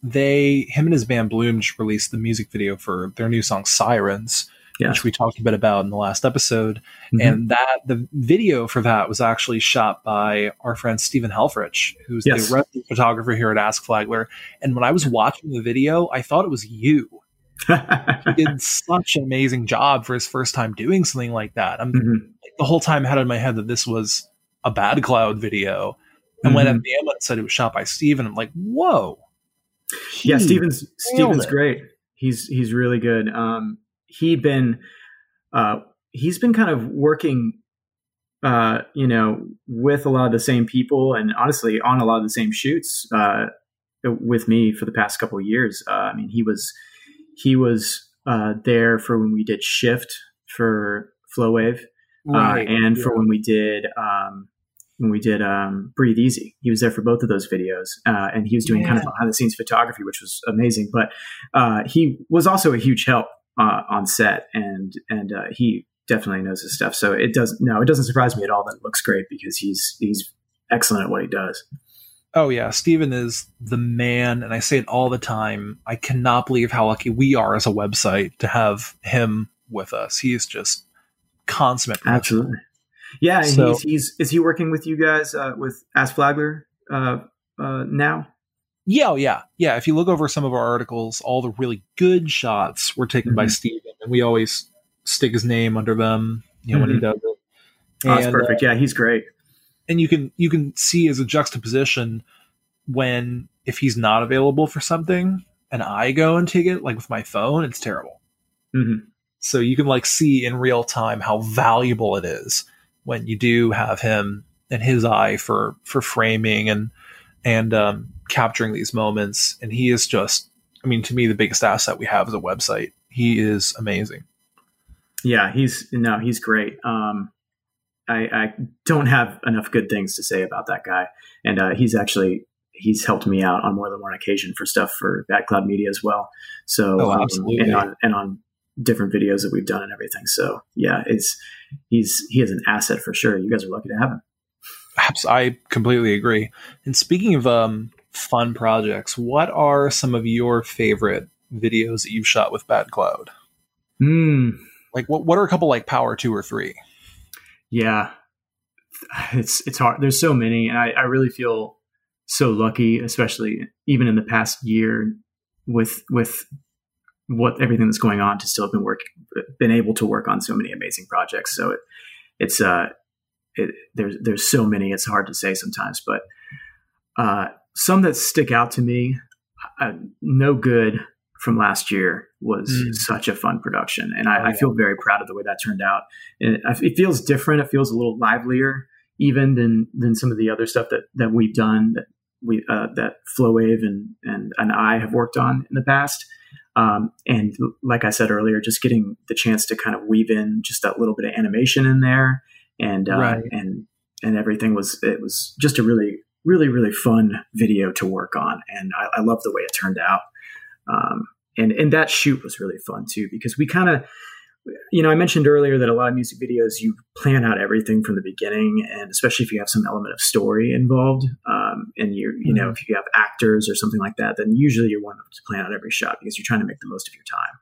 they him and his band Bloom just released the music video for their new song Sirens, yeah. which we talked a bit about in the last episode. Mm-hmm. And that the video for that was actually shot by our friend Stephen Helfrich, who's yes. the resident photographer here at Ask Flagler. And when I was watching the video, I thought it was you. he did such an amazing job for his first time doing something like that. I'm mm-hmm. the whole time I had in my head that this was a Bad Cloud video. And mm-hmm. when at the end said it was shot by Steven, I'm like, whoa, yeah, Steven's Steven's it. great. He's he's really good. Um, he'd been uh, he's been kind of working, uh, you know, with a lot of the same people, and honestly, on a lot of the same shoots uh, with me for the past couple of years. Uh, I mean, he was he was uh, there for when we did Shift for Flowwave, uh, right. and yeah. for when we did um, when we did um, Breathe Easy. He was there for both of those videos, uh, and he was doing yeah. kind of behind the scenes photography, which was amazing. But uh, he was also a huge help uh, on set, and and uh, he definitely knows his stuff. So it does no, it doesn't surprise me at all that it looks great because he's he's excellent at what he does. Oh yeah, Steven is the man, and I say it all the time. I cannot believe how lucky we are as a website to have him with us. He's just consummate. Absolutely. Yeah, so, he's, he's is he working with you guys uh, with Ask Flagler uh, uh, now? Yeah, oh, yeah, yeah. If you look over some of our articles, all the really good shots were taken mm-hmm. by Steven, and we always stick his name under them. You know mm-hmm. when he mm-hmm. does it. Oh, that's perfect. Uh, yeah, he's great. And you can you can see as a juxtaposition when if he's not available for something and I go and take it, like with my phone, it's terrible. Mm-hmm. So you can like see in real time how valuable it is when you do have him and his eye for for framing and and um, capturing these moments. And he is just, I mean, to me, the biggest asset we have as a website. He is amazing. Yeah, he's no, he's great. Um, I, I don't have enough good things to say about that guy, and uh, he's actually he's helped me out on more than one occasion for stuff for Bad Cloud Media as well. So oh. Um, and on and on different videos that we've done and everything. So yeah, it's he's he is an asset for sure. You guys are lucky to have him. I completely agree. And speaking of um, fun projects, what are some of your favorite videos that you've shot with Bad Cloud? Hmm. Like, what what are a couple like power two or three? Yeah, it's it's hard. There's so many, and I, I really feel so lucky, especially even in the past year with with what everything that's going on to still have been work been able to work on so many amazing projects. So it, it's uh it, there's there's so many. It's hard to say sometimes, but uh, some that stick out to me. Uh, no good from last year was mm. such a fun production, and I, oh, yeah. I, feel very proud of the way that turned out. It, it, feels different. It feels a little livelier, even than than some of the other stuff that that we've done that we uh, that Flowave and and and I have worked on in the past. Um, and like I said earlier, just getting the chance to kind of weave in just that little bit of animation in there, and uh, right. and and everything was it was just a really really really fun video to work on, and I, I love the way it turned out. Um, and and that shoot was really fun too because we kind of you know i mentioned earlier that a lot of music videos you plan out everything from the beginning and especially if you have some element of story involved um, and you you know mm-hmm. if you have actors or something like that then usually you want to plan out every shot because you're trying to make the most of your time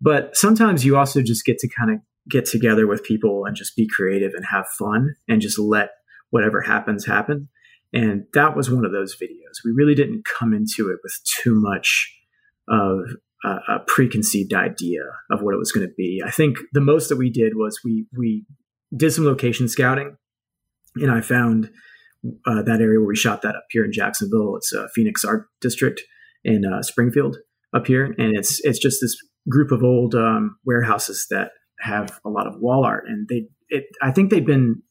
but sometimes you also just get to kind of get together with people and just be creative and have fun and just let whatever happens happen and that was one of those videos we really didn't come into it with too much of a, a preconceived idea of what it was going to be. I think the most that we did was we we did some location scouting, and I found uh, that area where we shot that up here in Jacksonville. It's a Phoenix Art District in uh, Springfield up here, and it's it's just this group of old um, warehouses that have a lot of wall art, and they it, I think they've been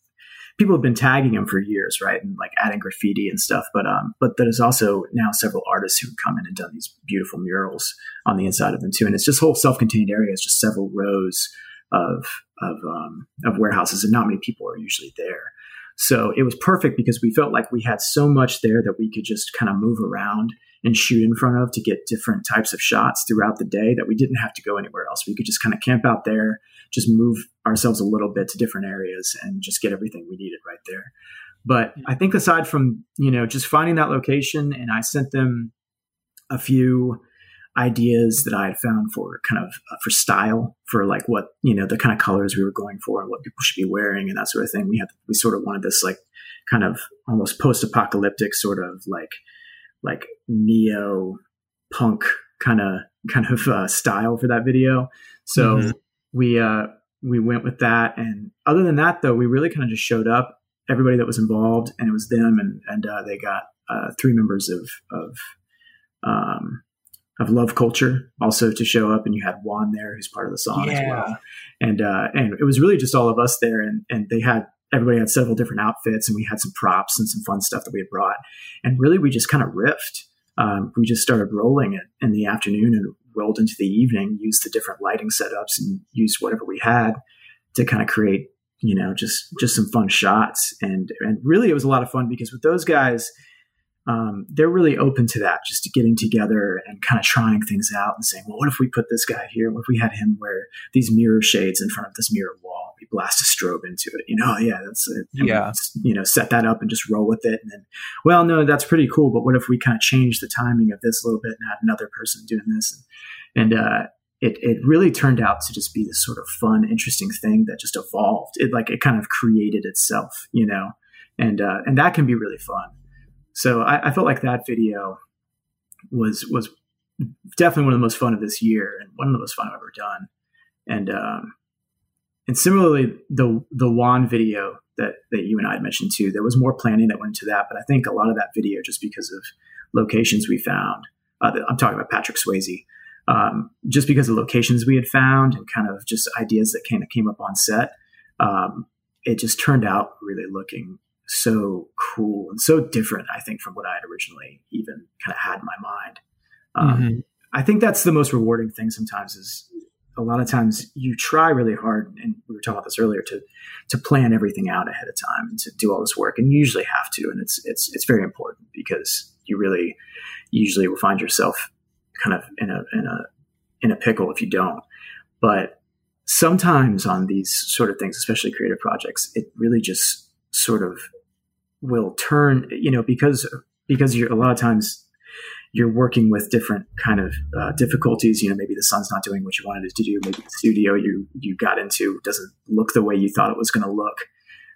people have been tagging him for years, right, and like adding graffiti and stuff. But um, but there's also now several artists who've come in and done these beautiful murals on the inside of them too. And it's just whole self-contained area. It's just several rows of of um, of warehouses, and not many people are usually there. So it was perfect because we felt like we had so much there that we could just kind of move around and shoot in front of to get different types of shots throughout the day that we didn't have to go anywhere else. We could just kind of camp out there, just move ourselves a little bit to different areas and just get everything we needed right there. But I think aside from, you know, just finding that location and I sent them a few ideas that I had found for kind of uh, for style for like what, you know, the kind of colors we were going for and what people should be wearing and that sort of thing. We had, we sort of wanted this like kind of almost post-apocalyptic sort of like, like neo punk kind of, kind of uh, style for that video. So mm-hmm. We, uh, we went with that. And other than that, though, we really kind of just showed up, everybody that was involved, and it was them, and and uh, they got uh, three members of of um, of Love Culture also to show up, and you had Juan there, who's part of the song yeah. as well, and uh, and it was really just all of us there, and and they had everybody had several different outfits, and we had some props and some fun stuff that we had brought, and really we just kind of riffed. Um, we just started rolling it in the afternoon and rolled into the evening, used the different lighting setups and used whatever we had to kind of create, you know, just just some fun shots. And and really, it was a lot of fun because with those guys, um, they're really open to that, just to getting together and kind of trying things out and saying, well, what if we put this guy here? What if we had him wear these mirror shades in front of this mirror wall? Blast a strobe into it. You know, yeah, that's it. yeah. You know, set that up and just roll with it. And then, well, no, that's pretty cool. But what if we kind of change the timing of this a little bit and had another person doing this? And, and uh, it, it really turned out to just be this sort of fun, interesting thing that just evolved. It like it kind of created itself, you know, and uh, and that can be really fun. So I, I, felt like that video was was definitely one of the most fun of this year and one of the most fun I've ever done. And um, and similarly, the the Juan video that that you and I had mentioned too, there was more planning that went into that. But I think a lot of that video, just because of locations we found, uh, I'm talking about Patrick Swayze, um, just because of locations we had found and kind of just ideas that kind of came up on set. Um, it just turned out really looking so cool and so different, I think, from what I had originally even kind of had in my mind. Um, mm-hmm. I think that's the most rewarding thing sometimes is a lot of times you try really hard, and we were talking about this earlier, to to plan everything out ahead of time and to do all this work, and you usually have to, and it's it's it's very important because you really usually will find yourself kind of in a in a in a pickle if you don't. But sometimes on these sort of things, especially creative projects, it really just sort of will turn you know because because you're a lot of times you're working with different kind of uh, difficulties. You know, maybe the sun's not doing what you wanted it to do. Maybe the studio you you got into doesn't look the way you thought it was going to look.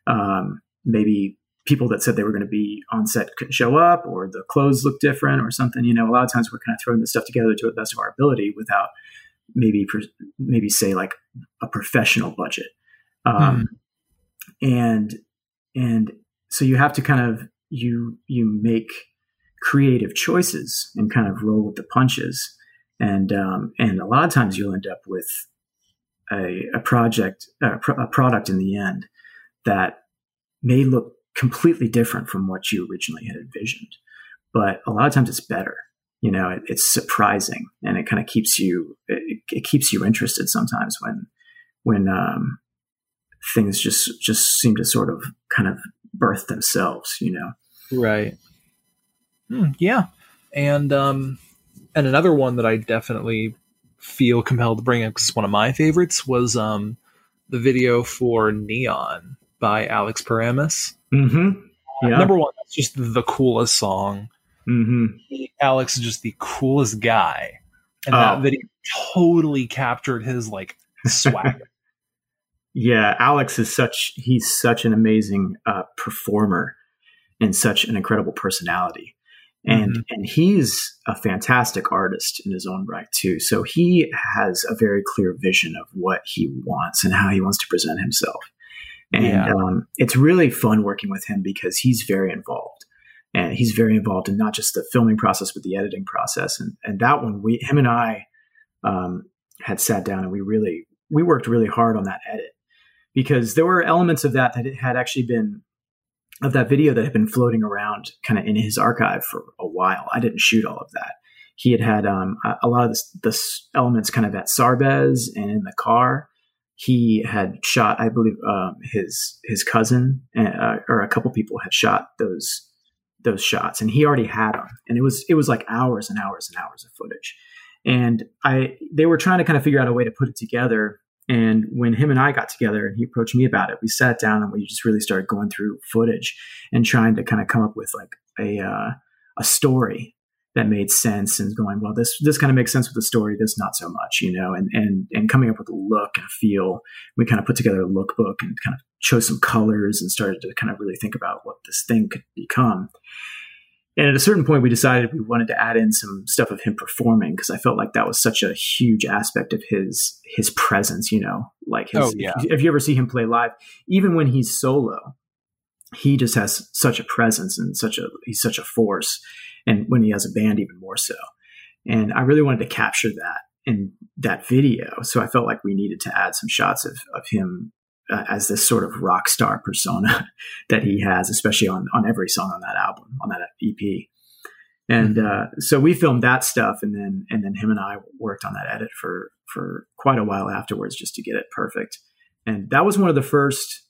Um, maybe people that said they were going to be on set couldn't show up, or the clothes look different, or something. You know, a lot of times we're kind of throwing this stuff together to the best of our ability without maybe maybe say like a professional budget. Um, hmm. And and so you have to kind of you you make creative choices and kind of roll with the punches. And um, and a lot of times you'll end up with a, a project, a, a product in the end that may look completely different from what you originally had envisioned. But a lot of times it's better. You know, it, it's surprising and it kind of keeps you, it, it, keeps you interested sometimes when, when, um, things just, just seem to sort of kind of birth themselves, you know? Right. Hmm, yeah, and um, and another one that I definitely feel compelled to bring up because one of my favorites was um, the video for Neon by Alex Paramus. Mm-hmm. Yeah. Number one, that's just the coolest song. Mm-hmm. Alex is just the coolest guy, and oh. that video totally captured his like swagger. yeah, Alex is such he's such an amazing uh, performer and such an incredible personality and mm-hmm. and he's a fantastic artist in his own right too so he has a very clear vision of what he wants and how he wants to present himself and yeah. um, it's really fun working with him because he's very involved and he's very involved in not just the filming process but the editing process and and that one we him and i um, had sat down and we really we worked really hard on that edit because there were elements of that that had actually been of that video that had been floating around kind of in his archive for a while. I didn't shoot all of that. He had had um, a, lot of the elements kind of at Sarbez and in the car. He had shot, I believe, um, his his cousin uh, or a couple people had shot those those shots, and he already had them. And it was it was like hours and hours and hours of footage. And I they were trying to kind of figure out a way to put it together and when him and I got together and he approached me about it, we sat down and we just really started going through footage and trying to kind of come up with like a uh, a story that made sense and going, well, this this kind of makes sense with the story, this not so much, you know, and and and coming up with a look and a feel. We kind of put together a lookbook and kind of chose some colors and started to kind of really think about what this thing could become. And at a certain point, we decided we wanted to add in some stuff of him performing because I felt like that was such a huge aspect of his his presence. You know, like his, oh, yeah. if, if you ever see him play live, even when he's solo, he just has such a presence and such a he's such a force. And when he has a band, even more so. And I really wanted to capture that in that video. So I felt like we needed to add some shots of, of him uh, as this sort of rock star persona that he has, especially on on every song on that album, on that EP. And mm-hmm. uh, so we filmed that stuff, and then and then him and I worked on that edit for for quite a while afterwards, just to get it perfect. And that was one of the first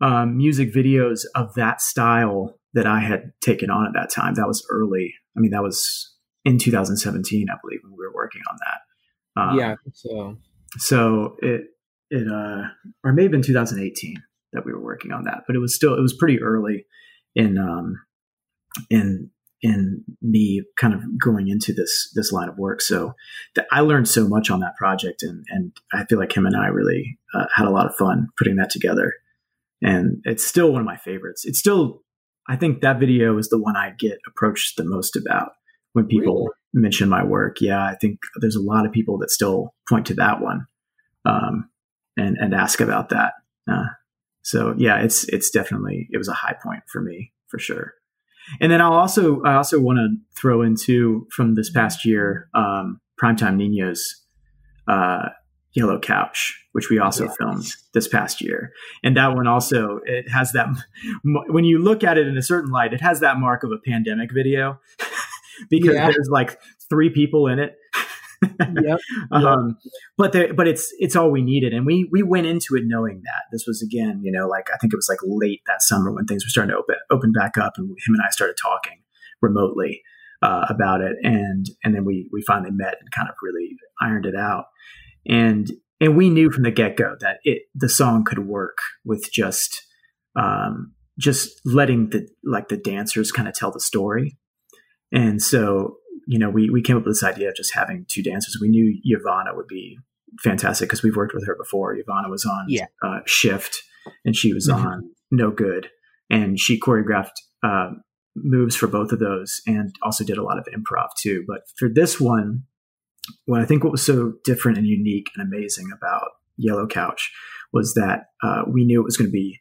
um, music videos of that style that I had taken on at that time. That was early. I mean, that was in 2017, I believe, when we were working on that. Um, yeah. So so it it uh or maybe in 2018 that we were working on that but it was still it was pretty early in um in in me kind of going into this this line of work. So that i learned so much on that project and and i feel like him and i really uh, had a lot of fun putting that together. And it's still one of my favorites. It's still i think that video is the one i get approached the most about when people really? mention my work. Yeah i think there's a lot of people that still point to that one. Um, and and ask about that. Uh, so yeah, it's it's definitely it was a high point for me for sure. And then I'll also I also want to throw in into from this past year, um, primetime Ninos, uh, Yellow Couch, which we also yes. filmed this past year, and that one also it has that when you look at it in a certain light, it has that mark of a pandemic video because yeah. there's like three people in it yep. um, but there, but it's it's all we needed, and we we went into it knowing that this was again, you know, like I think it was like late that summer when things were starting to open open back up, and him and I started talking remotely uh, about it, and and then we we finally met and kind of really ironed it out, and and we knew from the get go that it the song could work with just um, just letting the like the dancers kind of tell the story. And so, you know, we we came up with this idea of just having two dancers. We knew Yvonne would be fantastic because we've worked with her before. Yvonne was on yeah. uh, Shift, and she was mm-hmm. on No Good, and she choreographed uh, moves for both of those, and also did a lot of improv too. But for this one, what I think what was so different and unique and amazing about Yellow Couch was that uh, we knew it was going to be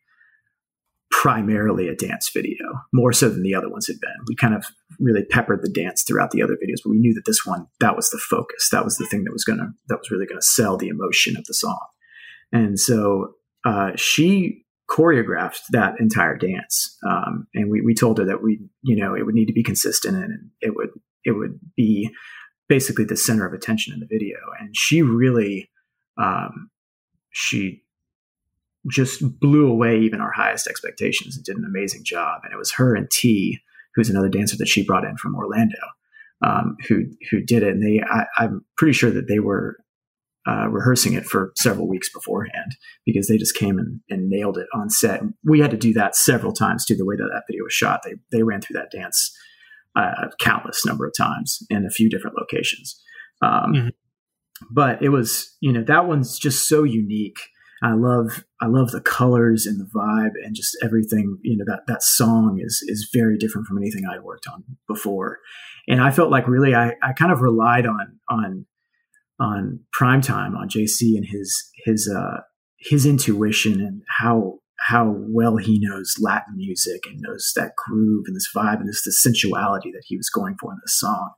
primarily a dance video, more so than the other ones had been. We kind of really peppered the dance throughout the other videos, but we knew that this one that was the focus. That was the thing that was gonna that was really gonna sell the emotion of the song. And so uh, she choreographed that entire dance, um, and we we told her that we you know it would need to be consistent and it would it would be basically the center of attention in the video. And she really um, she just blew away even our highest expectations and did an amazing job. And it was her and T, who's another dancer that she brought in from Orlando, um, who who did it. And they, I, am pretty sure that they were uh, rehearsing it for several weeks beforehand because they just came and, and nailed it on set. We had to do that several times too. The way that that video was shot, they they ran through that dance uh, countless number of times in a few different locations. Um, mm-hmm. But it was, you know, that one's just so unique I love I love the colors and the vibe and just everything. You know that that song is is very different from anything I'd worked on before, and I felt like really I, I kind of relied on on on primetime on JC and his his uh, his intuition and how how well he knows Latin music and knows that groove and this vibe and this the sensuality that he was going for in the song,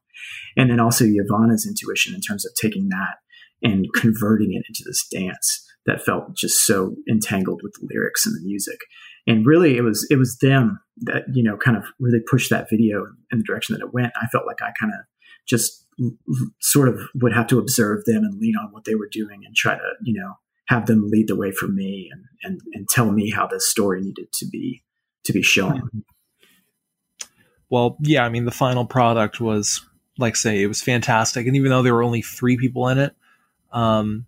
and then also Yvonne's intuition in terms of taking that and converting it into this dance that felt just so entangled with the lyrics and the music. And really, it was it was them that you know kind of really pushed that video in the direction that it went. I felt like I kind of just sort of would have to observe them and lean on what they were doing and try to you know have them lead the way for me and and and tell me how this story needed to be to be shown. Well, yeah, I mean the final product was like say it was fantastic, and even though there were only three people in it, um,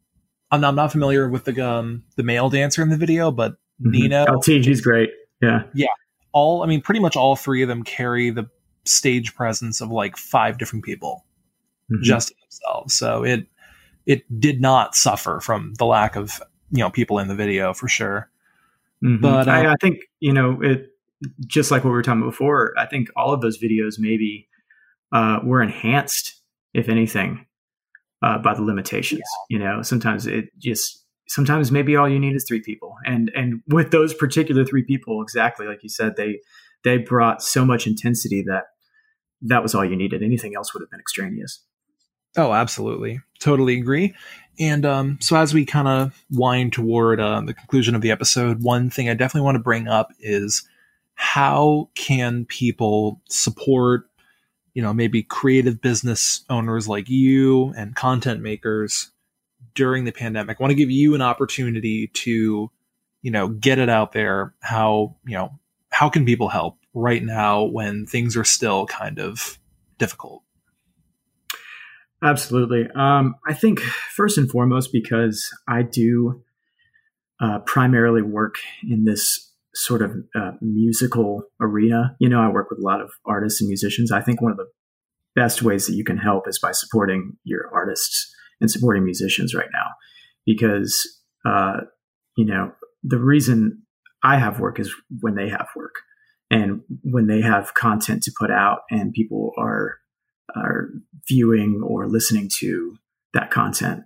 I'm not, I'm not familiar with the um the male dancer in the video, but mm-hmm. Nino. Oh, he's great. Yeah. Yeah. All I mean, pretty much all three of them carry the stage presence of like five different people mm-hmm. just themselves. So it it did not suffer from the lack of you know people in the video for sure. Mm-hmm. But uh, I, I think you know it just like what we were talking about before. I think all of those videos maybe uh, were enhanced, if anything, uh, by the limitations. Yeah. You know, sometimes it just sometimes maybe all you need is three people, and and with those particular three people, exactly like you said, they they brought so much intensity that that was all you needed. Anything else would have been extraneous. Oh, absolutely, totally agree. And um, so, as we kind of wind toward uh, the conclusion of the episode, one thing I definitely want to bring up is how can people support you know, maybe creative business owners like you and content makers during the pandemic. I want to give you an opportunity to, you know, get it out there. How, you know, how can people help right now when things are still kind of difficult? Absolutely. Um, I think first and foremost, because I do uh, primarily work in this sort of uh, musical arena. You know, I work with a lot of artists and musicians. I think one of the best ways that you can help is by supporting your artists and supporting musicians right now, because uh, you know the reason I have work is when they have work, and when they have content to put out, and people are are viewing or listening to that content,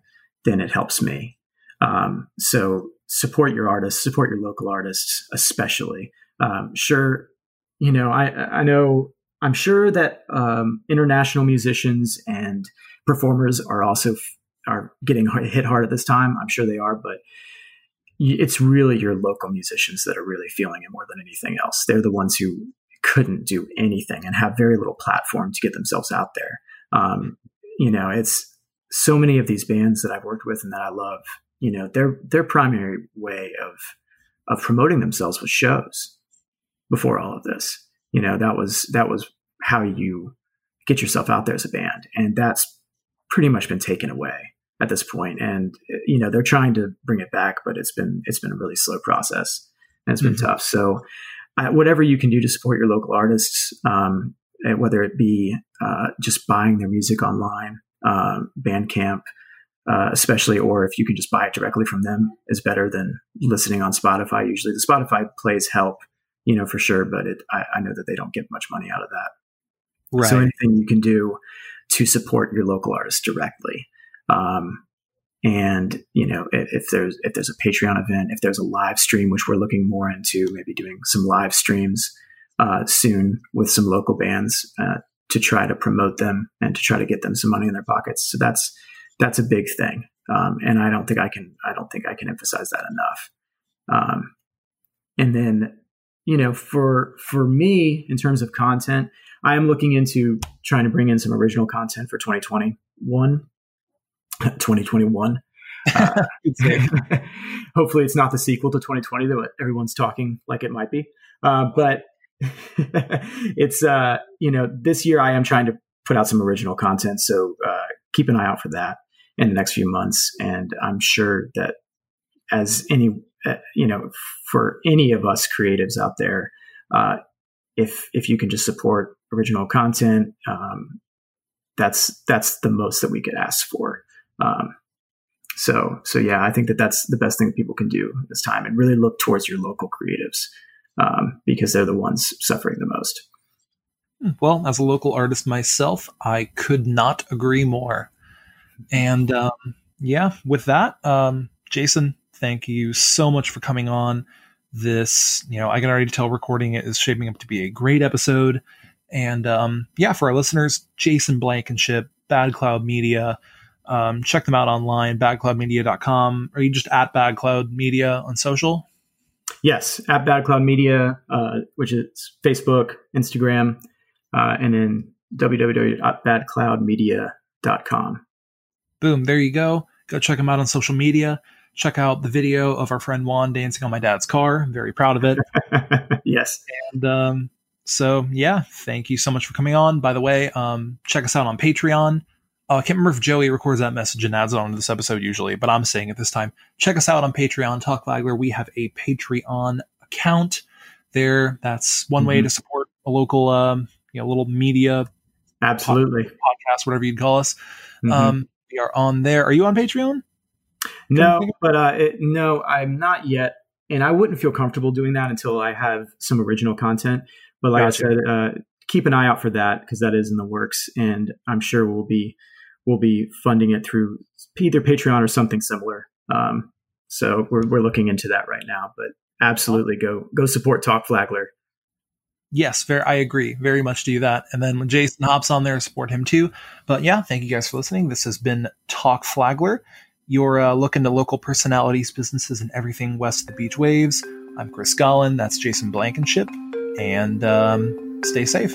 then it helps me. Um, so support your artists, support your local artists, especially. Um, sure, you know, I I know I'm sure that um, international musicians and performers are also are getting hit hard at this time. I'm sure they are, but it's really your local musicians that are really feeling it more than anything else. They're the ones who couldn't do anything and have very little platform to get themselves out there. Um, you know, it's so many of these bands that I've worked with and that I love you know their their primary way of of promoting themselves was shows before all of this. You know that was that was how you get yourself out there as a band and that's pretty much been taken away at this point. And you know they're trying to bring it back but it's been it's been a really slow process and it's been mm-hmm. tough. So whatever you can do to support your local artists, um, whether it be uh, just buying their music online, um, Bandcamp, uh, especially, or if you can just buy it directly from them, is better than listening on Spotify. Usually, the Spotify plays help, you know, for sure, but it, I, I know that they don't get much money out of that. Right. So anything you can do to support your local artists directly. Um, and you know, if, if, there's if there's a Patreon event, if there's a live stream, which we're looking more into, maybe doing some live streams uh, soon with some local bands uh, to try to promote them and to try to get them some money in their pockets. So that's that's a big thing, um, and I don't think I can I don't think I can emphasize that enough. Um, and then you know, for for me in terms of content, I am looking into trying to bring in some original content for 2021. 2021. Uh, hopefully, it's not the sequel to 2020 that everyone's talking like it might be. Uh, but it's uh, you know this year I am trying to put out some original content, so uh, keep an eye out for that in the next few months. And I'm sure that as any uh, you know for any of us creatives out there, uh, if if you can just support original content, um, that's that's the most that we could ask for. Um, so so yeah, I think that that's the best thing people can do this time, and really look towards your local creatives um, because they're the ones suffering the most. Well, as a local artist myself, I could not agree more. And um, yeah, with that, um, Jason, thank you so much for coming on. This, you know, I can already tell recording it is shaping up to be a great episode. And um, yeah, for our listeners, Jason Blankenship, Bad Cloud Media, um, check them out online, badcloudmedia.com. Are you just at Bad Cloud Media on social? Yes, at Bad Cloud Media, uh, which is Facebook, Instagram, uh, and then www.badcloudmedia.com. Boom, there you go. Go check them out on social media. Check out the video of our friend Juan dancing on my dad's car. I'm very proud of it. yes. And um, so, yeah, thank you so much for coming on. By the way, um, check us out on Patreon. Uh, I can't remember if Joey records that message and adds it onto this episode usually, but I'm saying it this time. Check us out on Patreon, Talk Flagler. We have a Patreon account there. That's one mm-hmm. way to support a local, um, you know, little media, absolutely podcast, whatever you'd call us. Mm-hmm. Um, we are on there. Are you on Patreon? No, but uh, it, no, I'm not yet, and I wouldn't feel comfortable doing that until I have some original content. But like gotcha. I said, uh, keep an eye out for that because that is in the works, and I'm sure we'll be we'll be funding it through either Patreon or something similar. Um, so we're we're looking into that right now. But absolutely, go go support Talk Flagler. Yes, very, I agree. Very much do that. And then when Jason hops on there, support him too. But yeah, thank you guys for listening. This has been Talk Flagler. You're uh, looking to local personalities, businesses, and everything west of the beach waves. I'm Chris Gollin. That's Jason Blankenship. And um, stay safe.